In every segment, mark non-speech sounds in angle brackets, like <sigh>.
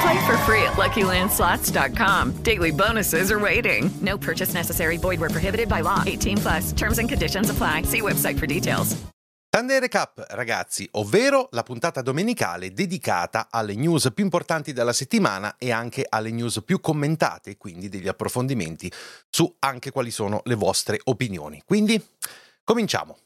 Play for free at LuckyLandSlots.com. Daily bonuses are waiting. No purchase necessary. Void where prohibited by law. 18 plus. Terms and conditions apply. See website for details. Tandere Cup, ragazzi, ovvero la puntata domenicale dedicata alle news più importanti della settimana e anche alle news più commentate, quindi degli approfondimenti su anche quali sono le vostre opinioni. Quindi, cominciamo.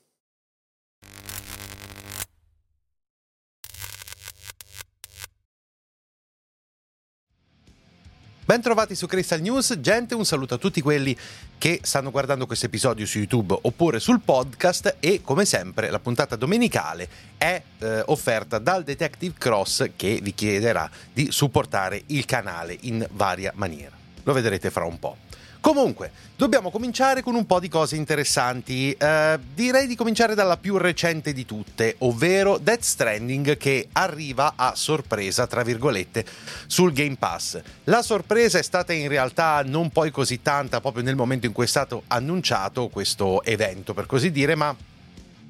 Bentrovati su Crystal News, gente, un saluto a tutti quelli che stanno guardando questo episodio su YouTube oppure sul podcast e come sempre la puntata domenicale è eh, offerta dal Detective Cross che vi chiederà di supportare il canale in varia maniera. Lo vedrete fra un po'. Comunque, dobbiamo cominciare con un po' di cose interessanti. Eh, direi di cominciare dalla più recente di tutte, ovvero Death Stranding che arriva a sorpresa, tra virgolette, sul Game Pass. La sorpresa è stata in realtà non poi così tanta proprio nel momento in cui è stato annunciato questo evento, per così dire, ma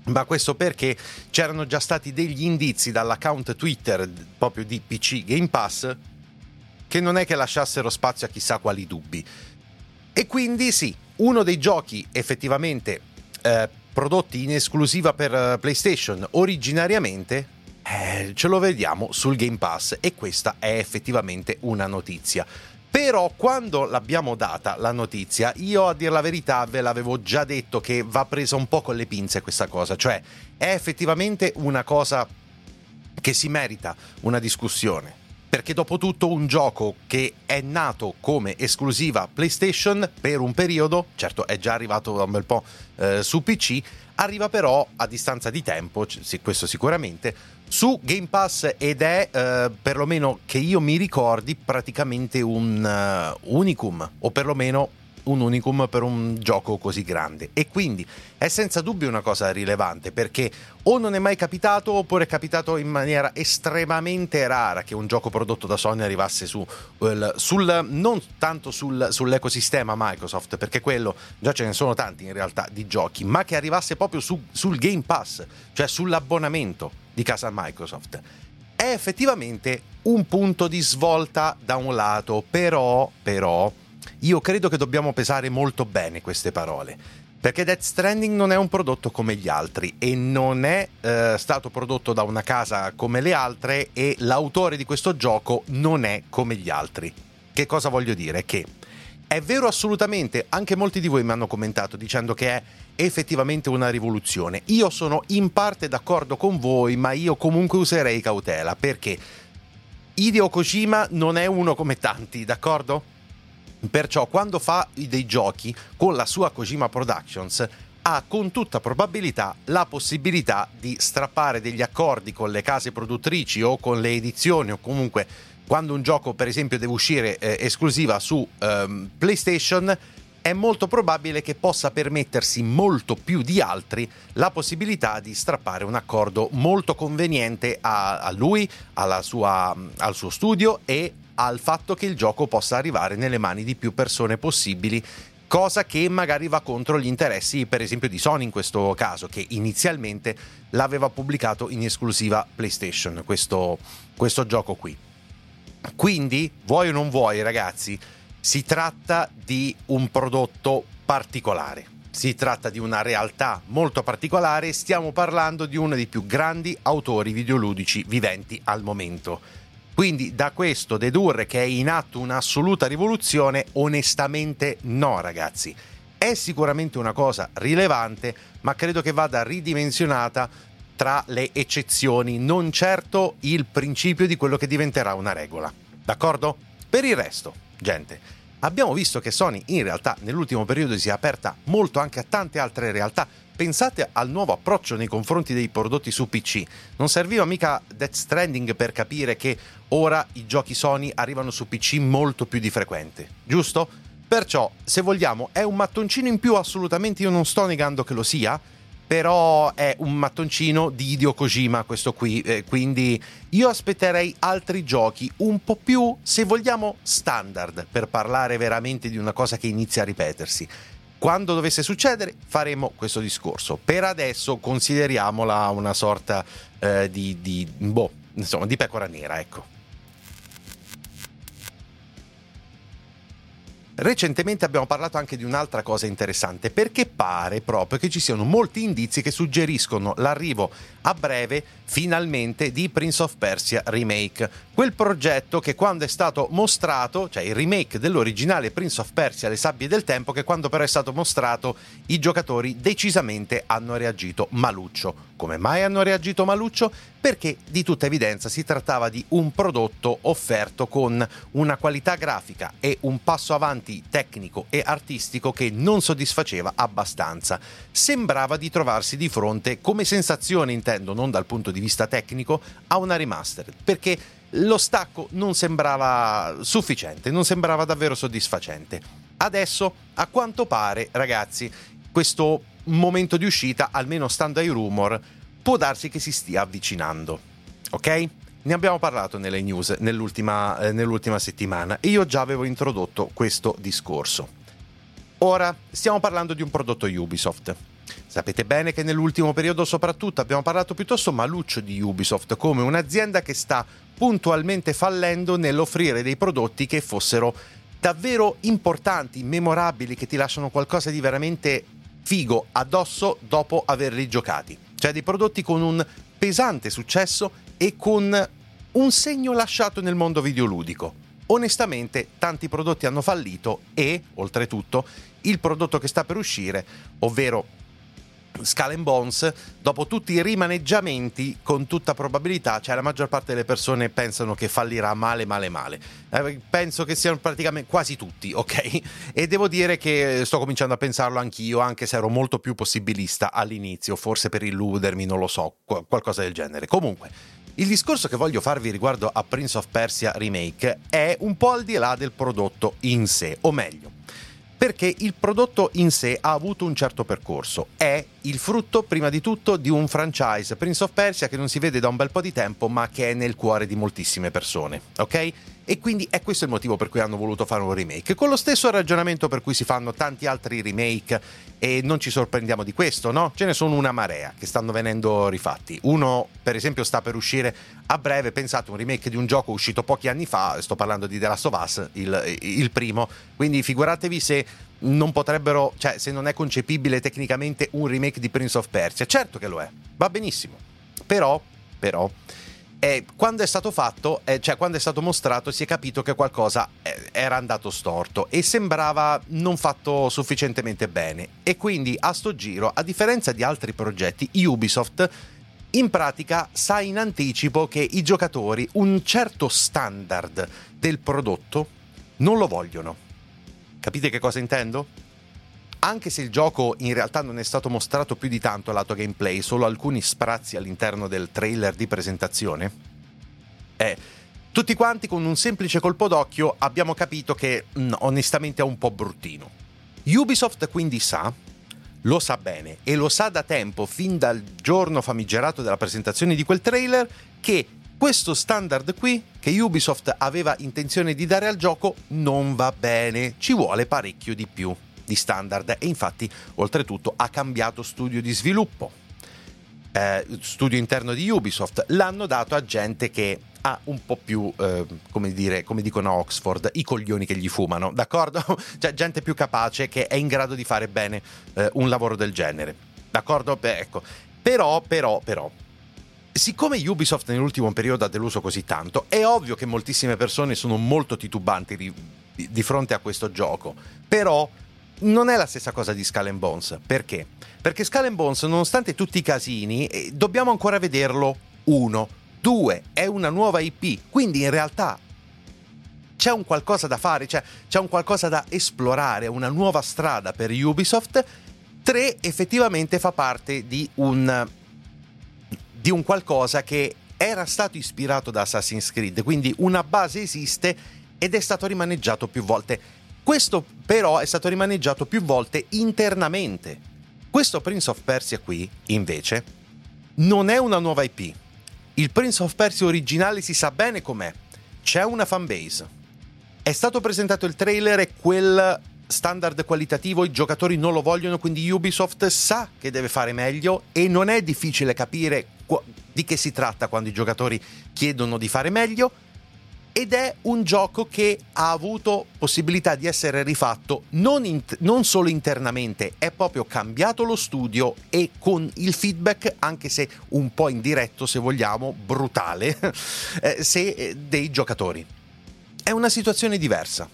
ma questo perché c'erano già stati degli indizi dall'account Twitter proprio di PC Game Pass che non è che lasciassero spazio a chissà quali dubbi. E quindi sì, uno dei giochi effettivamente eh, prodotti in esclusiva per uh, PlayStation originariamente eh, ce lo vediamo sul Game Pass e questa è effettivamente una notizia. Però quando l'abbiamo data la notizia, io a dire la verità ve l'avevo già detto che va presa un po' con le pinze questa cosa, cioè è effettivamente una cosa che si merita una discussione perché dopo tutto un gioco che è nato come esclusiva PlayStation per un periodo, certo è già arrivato da un bel po' eh, su PC, arriva però a distanza di tempo, questo sicuramente, su Game Pass ed è eh, perlomeno che io mi ricordi praticamente un uh, unicum o perlomeno un unicum per un gioco così grande. E quindi è senza dubbio una cosa rilevante perché o non è mai capitato oppure è capitato in maniera estremamente rara che un gioco prodotto da Sony arrivasse su, sul, non tanto sul, sull'ecosistema Microsoft perché quello già ce ne sono tanti in realtà di giochi ma che arrivasse proprio su, sul Game Pass cioè sull'abbonamento di casa Microsoft è effettivamente un punto di svolta da un lato però però io credo che dobbiamo pesare molto bene queste parole. Perché Death Stranding non è un prodotto come gli altri e non è eh, stato prodotto da una casa come le altre e l'autore di questo gioco non è come gli altri. Che cosa voglio dire? Che è vero assolutamente, anche molti di voi mi hanno commentato dicendo che è effettivamente una rivoluzione. Io sono in parte d'accordo con voi, ma io comunque userei cautela perché Hideo Kojima non è uno come tanti, d'accordo? Perciò quando fa dei giochi con la sua Kojima Productions ha con tutta probabilità la possibilità di strappare degli accordi con le case produttrici o con le edizioni o comunque quando un gioco per esempio deve uscire eh, esclusiva su ehm, PlayStation è molto probabile che possa permettersi molto più di altri la possibilità di strappare un accordo molto conveniente a, a lui, sua, al suo studio e al fatto che il gioco possa arrivare nelle mani di più persone possibili cosa che magari va contro gli interessi per esempio di Sony in questo caso che inizialmente l'aveva pubblicato in esclusiva PlayStation questo, questo gioco qui. Quindi vuoi o non vuoi ragazzi si tratta di un prodotto particolare si tratta di una realtà molto particolare stiamo parlando di uno dei più grandi autori videoludici viventi al momento quindi da questo dedurre che è in atto un'assoluta rivoluzione, onestamente no ragazzi. è sicuramente una cosa rilevante, ma credo che vada ridimensionata tra le eccezioni, non certo il principio di quello che diventerà una regola. D'accordo? Per il resto, gente, abbiamo visto che Sony in realtà nell'ultimo periodo si è aperta molto anche a tante altre realtà. Pensate al nuovo approccio nei confronti dei prodotti su PC. Non serviva mica Death Stranding per capire che ora i giochi Sony arrivano su PC molto più di frequente, giusto? Perciò, se vogliamo, è un mattoncino in più, assolutamente io non sto negando che lo sia, però è un mattoncino di Hideo Kojima questo qui, eh, quindi io aspetterei altri giochi un po' più, se vogliamo, standard, per parlare veramente di una cosa che inizia a ripetersi. Quando dovesse succedere faremo questo discorso. Per adesso consideriamola una sorta eh, di, di, boh, insomma, di pecora nera, ecco. Recentemente abbiamo parlato anche di un'altra cosa interessante, perché pare proprio che ci siano molti indizi che suggeriscono l'arrivo a breve, finalmente, di Prince of Persia Remake. Quel progetto che quando è stato mostrato, cioè il remake dell'originale Prince of Persia Le sabbie del tempo, che quando però è stato mostrato i giocatori decisamente hanno reagito maluccio. Come mai hanno reagito maluccio? Perché di tutta evidenza si trattava di un prodotto offerto con una qualità grafica e un passo avanti tecnico e artistico che non soddisfaceva abbastanza. Sembrava di trovarsi di fronte, come sensazione intendo, non dal punto di vista tecnico, a una remastered, perché lo stacco non sembrava sufficiente, non sembrava davvero soddisfacente. Adesso, a quanto pare, ragazzi, questo momento di uscita, almeno stando ai rumor, può darsi che si stia avvicinando. Ok? Ne abbiamo parlato nelle news nell'ultima, eh, nell'ultima settimana e io già avevo introdotto questo discorso. Ora stiamo parlando di un prodotto Ubisoft. Sapete bene che nell'ultimo periodo soprattutto abbiamo parlato piuttosto maluccio di Ubisoft come un'azienda che sta puntualmente fallendo nell'offrire dei prodotti che fossero davvero importanti, memorabili, che ti lasciano qualcosa di veramente figo addosso dopo averli giocati. Cioè dei prodotti con un pesante successo e con un segno lasciato nel mondo videoludico. Onestamente, tanti prodotti hanno fallito e, oltretutto, il prodotto che sta per uscire, ovvero Skull and Bones, dopo tutti i rimaneggiamenti, con tutta probabilità, cioè la maggior parte delle persone pensano che fallirà male, male, male. Eh, penso che siano praticamente quasi tutti, <laughs> ok? E devo dire che sto cominciando a pensarlo anch'io, anche se ero molto più possibilista all'inizio, forse per illudermi, non lo so, qualcosa del genere. Comunque. Il discorso che voglio farvi riguardo a Prince of Persia Remake è un po' al di là del prodotto in sé, o meglio, perché il prodotto in sé ha avuto un certo percorso. È il frutto, prima di tutto, di un franchise Prince of Persia che non si vede da un bel po' di tempo, ma che è nel cuore di moltissime persone, ok? E quindi è questo il motivo per cui hanno voluto fare un remake. Con lo stesso ragionamento per cui si fanno tanti altri remake e non ci sorprendiamo di questo, no? Ce ne sono una marea che stanno venendo rifatti. Uno, per esempio, sta per uscire a breve, pensate, un remake di un gioco uscito pochi anni fa, sto parlando di The Last of Us, il, il primo, quindi figuratevi se non potrebbero, cioè se non è concepibile tecnicamente un remake di Prince of Persia. Certo che lo è, va benissimo. Però, però e quando è stato fatto, eh, cioè quando è stato mostrato, si è capito che qualcosa eh, era andato storto e sembrava non fatto sufficientemente bene. E quindi a sto giro, a differenza di altri progetti, Ubisoft in pratica sa in anticipo che i giocatori un certo standard del prodotto non lo vogliono. Capite che cosa intendo? anche se il gioco in realtà non è stato mostrato più di tanto lato gameplay, solo alcuni sprazzi all'interno del trailer di presentazione, eh, tutti quanti con un semplice colpo d'occhio abbiamo capito che mh, onestamente è un po' bruttino. Ubisoft quindi sa, lo sa bene e lo sa da tempo, fin dal giorno famigerato della presentazione di quel trailer, che questo standard qui che Ubisoft aveva intenzione di dare al gioco non va bene, ci vuole parecchio di più di standard e infatti oltretutto ha cambiato studio di sviluppo. Eh, studio interno di Ubisoft l'hanno dato a gente che ha un po' più, eh, come dire, come dicono a Oxford, i coglioni che gli fumano, d'accordo? <laughs> cioè gente più capace che è in grado di fare bene eh, un lavoro del genere, d'accordo? Beh, ecco, però, però, però, siccome Ubisoft nell'ultimo periodo ha deluso così tanto, è ovvio che moltissime persone sono molto titubanti di, di fronte a questo gioco, però non è la stessa cosa di Skull Bones. Perché? Perché Skull Bones, nonostante tutti i casini, eh, dobbiamo ancora vederlo. Uno. Due, è una nuova IP, quindi in realtà c'è un qualcosa da fare, cioè c'è un qualcosa da esplorare, una nuova strada per Ubisoft. Tre, effettivamente fa parte di un, di un qualcosa che era stato ispirato da Assassin's Creed, quindi una base esiste ed è stato rimaneggiato più volte. Questo però è stato rimaneggiato più volte internamente. Questo Prince of Persia qui, invece, non è una nuova IP. Il Prince of Persia originale si sa bene com'è. C'è una fanbase. È stato presentato il trailer e quel standard qualitativo i giocatori non lo vogliono, quindi Ubisoft sa che deve fare meglio e non è difficile capire di che si tratta quando i giocatori chiedono di fare meglio ed è un gioco che ha avuto possibilità di essere rifatto non, in, non, solo internamente, è proprio cambiato lo studio e con il feedback, anche se un po' indiretto, se vogliamo, brutale, <laughs> eh, se, eh, dei giocatori. È una situazione diversa.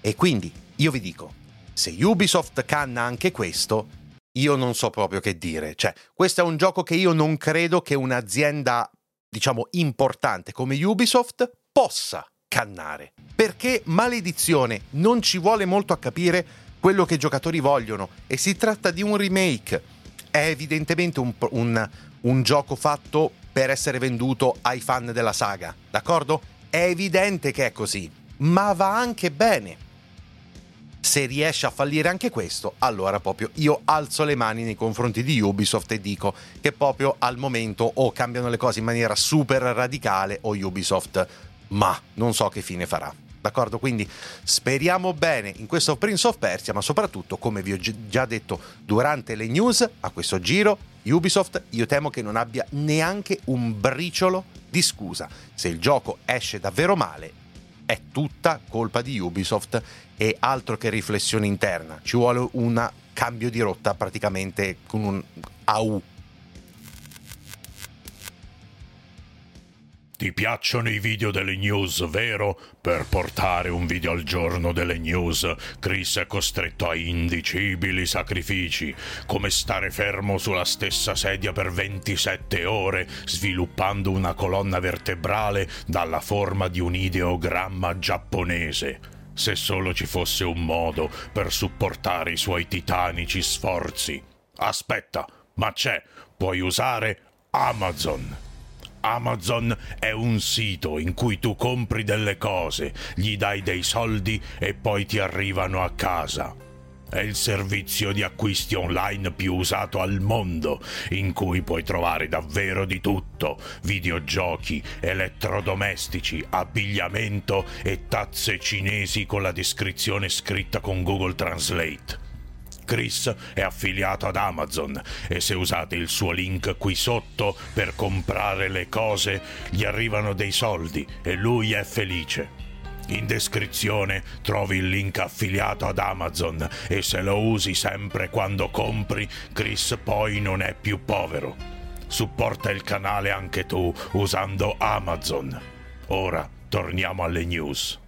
E quindi io vi dico, se Ubisoft canna anche questo, io non so proprio che dire. Cioè, questo è un gioco che io non credo che un'azienda, diciamo, importante come Ubisoft possa cannare. Perché, maledizione, non ci vuole molto a capire quello che i giocatori vogliono e si tratta di un remake. È evidentemente un, un, un gioco fatto per essere venduto ai fan della saga, d'accordo? È evidente che è così, ma va anche bene se riesce a fallire anche questo, allora proprio io alzo le mani nei confronti di Ubisoft e dico che proprio al momento o cambiano le cose in maniera super radicale o Ubisoft, ma non so che fine farà. D'accordo? Quindi speriamo bene in questo Prince of Persia, ma soprattutto, come vi ho già detto durante le news, a questo giro, Ubisoft io temo che non abbia neanche un briciolo di scusa. Se il gioco esce davvero male, è tutta colpa di Ubisoft e altro che riflessione interna. Ci vuole un cambio di rotta praticamente con un AU. Ti piacciono i video delle news, vero? Per portare un video al giorno delle news, Chris è costretto a indicibili sacrifici, come stare fermo sulla stessa sedia per 27 ore, sviluppando una colonna vertebrale dalla forma di un ideogramma giapponese. Se solo ci fosse un modo per supportare i suoi titanici sforzi. Aspetta, ma c'è, puoi usare Amazon. Amazon è un sito in cui tu compri delle cose, gli dai dei soldi e poi ti arrivano a casa. È il servizio di acquisti online più usato al mondo, in cui puoi trovare davvero di tutto: videogiochi, elettrodomestici, abbigliamento e tazze cinesi con la descrizione scritta con Google Translate. Chris è affiliato ad Amazon e se usate il suo link qui sotto per comprare le cose gli arrivano dei soldi e lui è felice. In descrizione trovi il link affiliato ad Amazon e se lo usi sempre quando compri, Chris poi non è più povero. Supporta il canale anche tu usando Amazon. Ora torniamo alle news.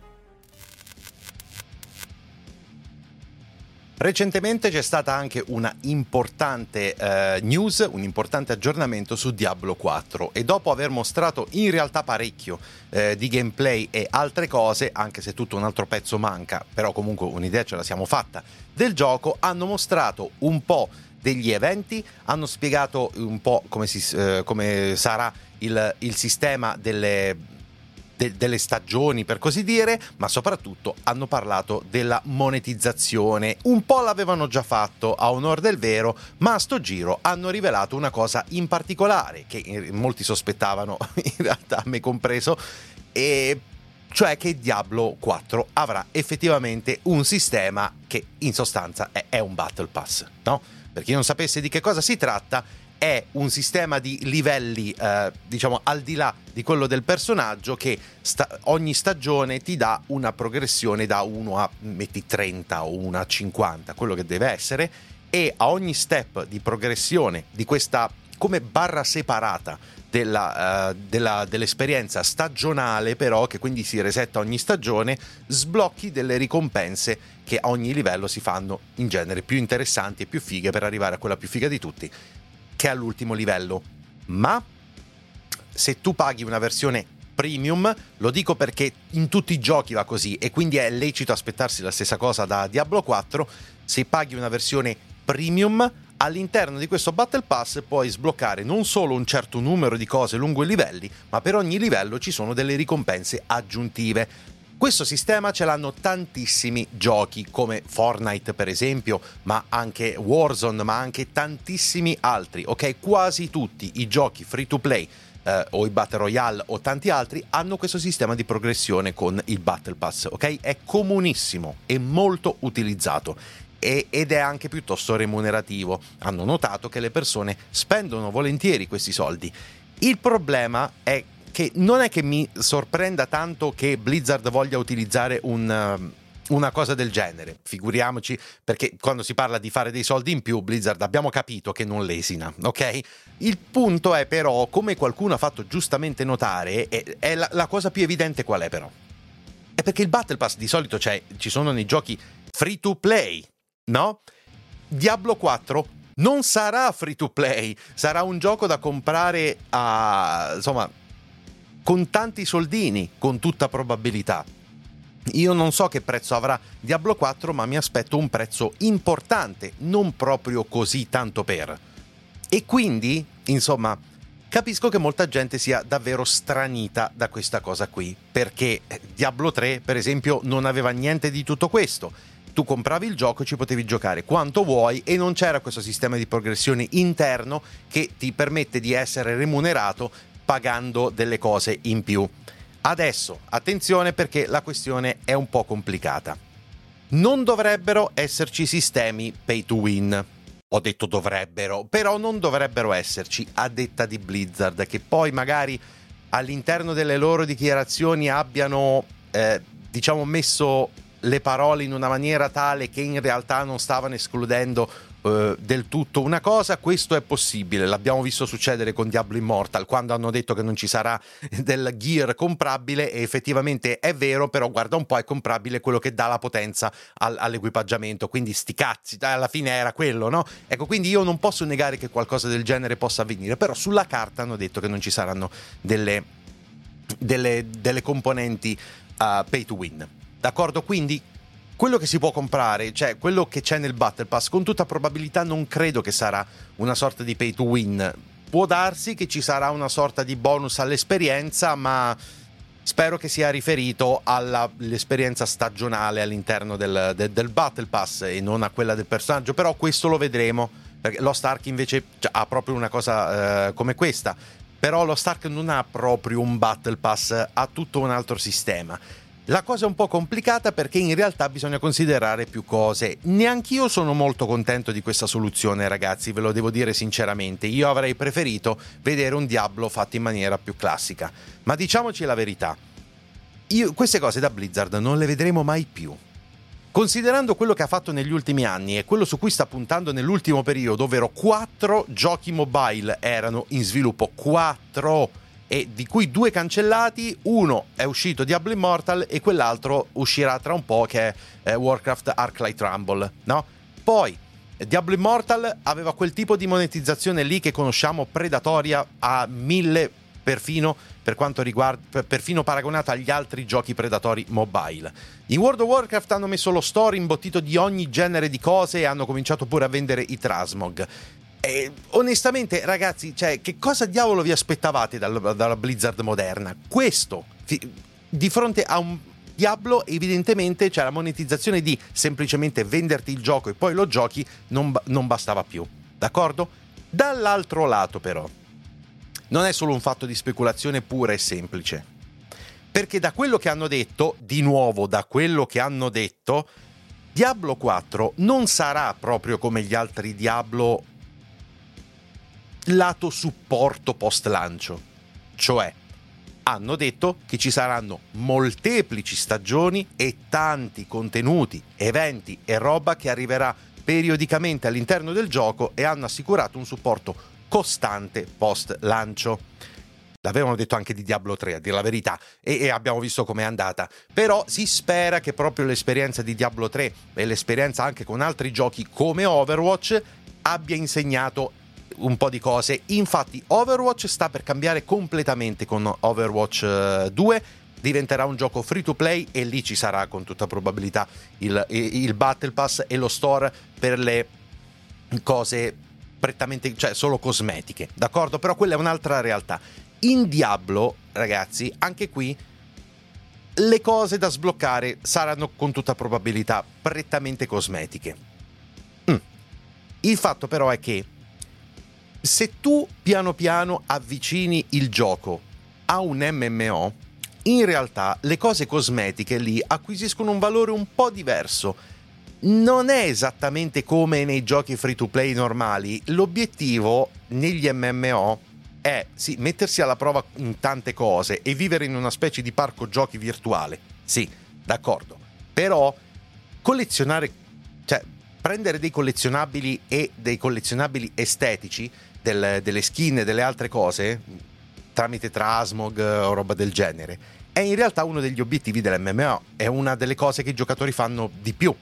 Recentemente c'è stata anche una importante eh, news, un importante aggiornamento su Diablo 4 e dopo aver mostrato in realtà parecchio eh, di gameplay e altre cose, anche se tutto un altro pezzo manca, però comunque un'idea ce la siamo fatta del gioco, hanno mostrato un po' degli eventi, hanno spiegato un po' come, si, eh, come sarà il, il sistema delle de- delle stagioni per così dire, ma soprattutto hanno parlato della monetizzazione. Un po' l'avevano già fatto a onor del vero, ma a sto giro hanno rivelato una cosa in particolare che molti sospettavano, <laughs> in realtà me compreso, e cioè che Diablo 4 avrà effettivamente un sistema che in sostanza è un Battle Pass, no? Per chi non sapesse di che cosa si tratta, è un sistema di livelli, eh, diciamo, al di là di quello del personaggio che sta- ogni stagione ti dà una progressione da 1 a metti 30 o 1 a 50, quello che deve essere, e a ogni step di progressione di questa come barra separata della, uh, della, dell'esperienza stagionale, però, che quindi si resetta ogni stagione, sblocchi delle ricompense che a ogni livello si fanno in genere più interessanti e più fighe per arrivare a quella più figa di tutti, che è all'ultimo livello. Ma se tu paghi una versione premium, lo dico perché in tutti i giochi va così e quindi è lecito aspettarsi la stessa cosa da Diablo 4, se paghi una versione premium all'interno di questo Battle Pass puoi sbloccare non solo un certo numero di cose lungo i livelli, ma per ogni livello ci sono delle ricompense aggiuntive. Questo sistema ce l'hanno tantissimi giochi come Fortnite per esempio, ma anche Warzone, ma anche tantissimi altri, ok? Quasi tutti i giochi free to play eh, o i Battle Royale o tanti altri hanno questo sistema di progressione con il Battle Pass, ok? È comunissimo e molto utilizzato ed è anche piuttosto remunerativo. Hanno notato che le persone spendono volentieri questi soldi. Il problema è che non è che mi sorprenda tanto che Blizzard voglia utilizzare un, um, una cosa del genere. Figuriamoci, perché quando si parla di fare dei soldi in più, Blizzard abbiamo capito che non lesina, ok? Il punto è però, come qualcuno ha fatto giustamente notare, è, è la, la, cosa più evidente qual è però? È perché il Battle Pass di solito c'è, ci sono nei giochi free to play, no? Diablo 4 non sarà free to play, sarà un gioco da comprare a insomma con tanti soldini, con tutta probabilità. Io non so che prezzo avrà Diablo 4, ma mi aspetto un prezzo importante, non proprio così tanto per. E quindi, insomma, capisco che molta gente sia davvero stranita da questa cosa qui, perché Diablo 3, per esempio, non aveva niente di tutto questo tu compravi il gioco e ci potevi giocare quanto vuoi e non c'era questo sistema di progressione interno che ti permette di essere remunerato pagando delle cose in più. Adesso, attenzione perché la questione è un po' complicata. Non dovrebbero esserci sistemi pay to win. Ho detto dovrebbero, però non dovrebbero esserci a detta di Blizzard, che poi magari all'interno delle loro dichiarazioni abbiano, eh, diciamo, messo le parole in una maniera tale che in realtà non stavano escludendo uh, del tutto una cosa, questo è possibile. L'abbiamo visto succedere con Diablo Immortal quando hanno detto che non ci sarà del gear comprabile e effettivamente è vero, però guarda un po' è comprabile quello che dà la potenza al, all'equipaggiamento, quindi sti cazzi, alla fine era quello, no? Ecco, quindi io non posso negare che qualcosa del genere possa avvenire, però sulla carta hanno detto che non ci saranno delle, delle, delle componenti uh, pay to win. D'accordo? Quindi quello che si può comprare, cioè quello che c'è nel Battle Pass, con tutta probabilità non credo che sarà una sorta di pay to win. Può darsi che ci sarà una sorta di bonus all'esperienza, ma spero che sia riferito all'esperienza stagionale all'interno del, del, del, Battle Pass e non a quella del personaggio. Però questo lo vedremo. Perché Lost Ark invece ha proprio una cosa eh, come questa. Però Lost Ark non ha proprio un Battle Pass, ha tutto un altro sistema. La cosa è un po' complicata perché in realtà bisogna considerare più cose. Neanch'io sono molto contento di questa soluzione, ragazzi, ve lo devo dire sinceramente. Io avrei preferito vedere un Diablo fatto in maniera più classica. Ma diciamoci la verità. Io, queste cose da Blizzard non le vedremo mai più. Considerando quello che ha fatto negli ultimi anni e quello su cui sta puntando nell'ultimo periodo, ovvero quattro giochi mobile erano in sviluppo, quattro e di cui due cancellati, uno è uscito Diablo Immortal e quell'altro uscirà tra un po' che è eh, Warcraft Arclight Rumble, no? Poi Diablo Immortal aveva quel tipo di monetizzazione lì che conosciamo predatoria a mille perfino per quanto riguarda perfino paragonata agli altri giochi predatori mobile. In World of Warcraft hanno messo lo store imbottito di ogni genere di cose e hanno cominciato pure a vendere i Trasmog. E, onestamente, ragazzi, cioè, che cosa diavolo vi aspettavate dal, dalla Blizzard moderna? Questo, di fronte a un Diablo, evidentemente, cioè la monetizzazione di semplicemente venderti il gioco e poi lo giochi non, non bastava più. D'accordo? Dall'altro lato, però, non è solo un fatto di speculazione pura e semplice. Perché da quello che hanno detto, di nuovo da quello che hanno detto, Diablo 4 non sarà proprio come gli altri Diablo lato supporto post lancio. Cioè, hanno detto che ci saranno molteplici stagioni e tanti contenuti, eventi e roba che arriverà periodicamente all'interno del gioco e hanno assicurato un supporto costante post lancio. L'avevano detto anche di Diablo 3, a dire la verità, e, e abbiamo visto com'è andata. Però si spera che proprio l'esperienza di Diablo 3 e l'esperienza anche con altri giochi come Overwatch abbia insegnato un po' di cose. Infatti, Overwatch sta per cambiare completamente con Overwatch 2. Eh, Diventerà un gioco free to play e lì ci sarà con tutta probabilità il, il Battle Pass e lo store per le cose prettamente, cioè solo cosmetiche, d'accordo? Però quella è un'altra realtà. In Diablo, ragazzi, anche qui le cose da sbloccare saranno con tutta probabilità prettamente cosmetiche. Mm. Il fatto però è che se tu piano piano avvicini il gioco a un MMO, in realtà le cose cosmetiche lì acquisiscono un valore un po' diverso. Non è esattamente come nei giochi free to play normali, l'obiettivo negli MMO è sì, mettersi alla prova in tante cose e vivere in una specie di parco giochi virtuale. Sì, d'accordo. Però collezionare, cioè prendere dei collezionabili e dei collezionabili estetici del, delle skin e delle altre cose tramite Trasmog o roba del genere è in realtà uno degli obiettivi dell'MMO, è una delle cose che i giocatori fanno di più.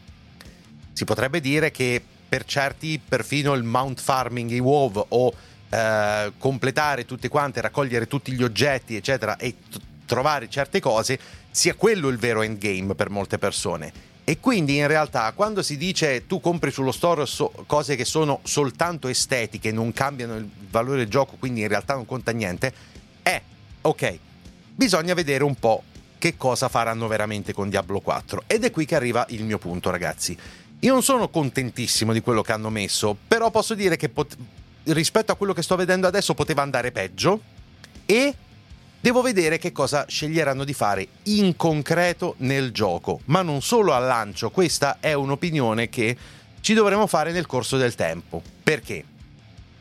Si potrebbe dire che per certi perfino il mount farming, i WoW o eh, completare tutte quante, raccogliere tutti gli oggetti, eccetera, e t- trovare certe cose, sia quello il vero endgame per molte persone. E quindi in realtà quando si dice tu compri sullo store so- cose che sono soltanto estetiche, non cambiano il valore del gioco, quindi in realtà non conta niente, è ok, bisogna vedere un po' che cosa faranno veramente con Diablo 4. Ed è qui che arriva il mio punto, ragazzi. Io non sono contentissimo di quello che hanno messo, però posso dire che pot- rispetto a quello che sto vedendo adesso poteva andare peggio e Devo vedere che cosa sceglieranno di fare in concreto nel gioco, ma non solo al lancio, questa è un'opinione che ci dovremo fare nel corso del tempo. Perché?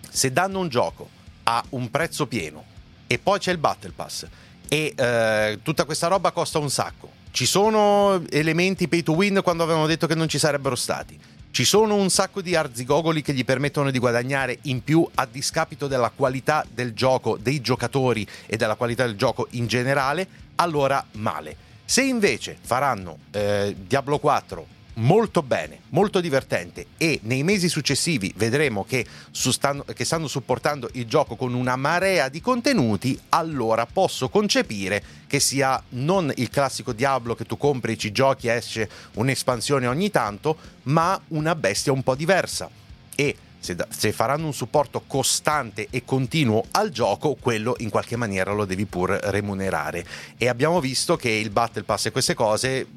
Se danno un gioco a un prezzo pieno e poi c'è il Battle Pass e eh, tutta questa roba costa un sacco, ci sono elementi pay to win quando avevano detto che non ci sarebbero stati ci sono un sacco di arzigogoli che gli permettono di guadagnare in più a discapito della qualità del gioco, dei giocatori e della qualità del gioco in generale, allora male. Se invece faranno eh, Diablo 4 molto bene, molto divertente e nei mesi successivi vedremo che, stanno, che, stanno, supportando il gioco con una marea di contenuti, allora posso concepire che sia non il classico Diablo che tu compri, ci giochi, esce un'espansione ogni tanto, ma una bestia un po' diversa. E se, se faranno un supporto costante e continuo al gioco, quello in qualche maniera lo devi pur remunerare. E abbiamo visto che il Battle Pass e queste cose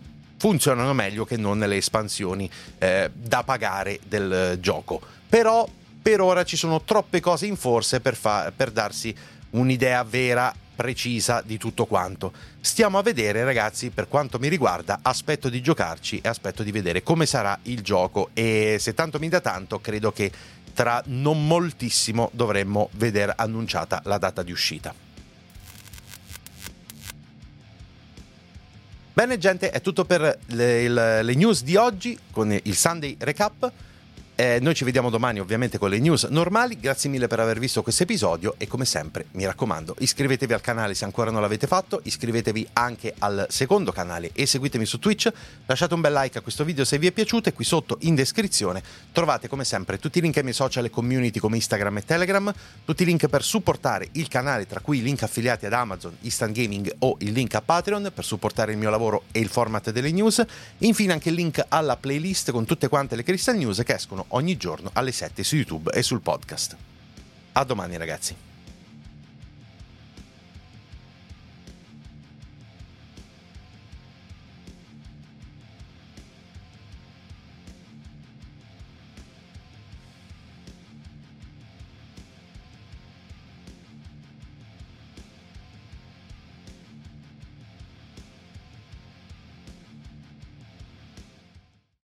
funzionano meglio che non nelle espansioni eh, da pagare del gioco. Però per ora ci sono troppe cose in forse per, fa- per darsi un'idea vera precisa di tutto quanto. Stiamo a vedere, ragazzi, per quanto mi riguarda, aspetto di giocarci e aspetto di vedere come sarà il gioco e se tanto mi dà tanto, credo che tra non moltissimo dovremmo vedere annunciata la data di uscita. Bene gente, è tutto per le, le, news di oggi con il Sunday Recap. Eh, noi ci vediamo domani ovviamente con le news normali, grazie mille per aver visto questo episodio e come sempre mi raccomando iscrivetevi al canale se ancora non l'avete fatto, iscrivetevi anche al secondo canale e seguitemi su Twitch, lasciate un bel like a questo video se vi è piaciuto e qui sotto in descrizione trovate come sempre tutti i link ai miei social e community come Instagram e Telegram, tutti i link per supportare il canale tra cui i link affiliati ad Amazon, Instant Gaming o il link a Patreon per supportare il mio lavoro e il format delle news, infine anche il link alla playlist con tutte quante le Crystal News che escono ogni giorno alle 7 su YouTube e sul podcast. A domani ragazzi.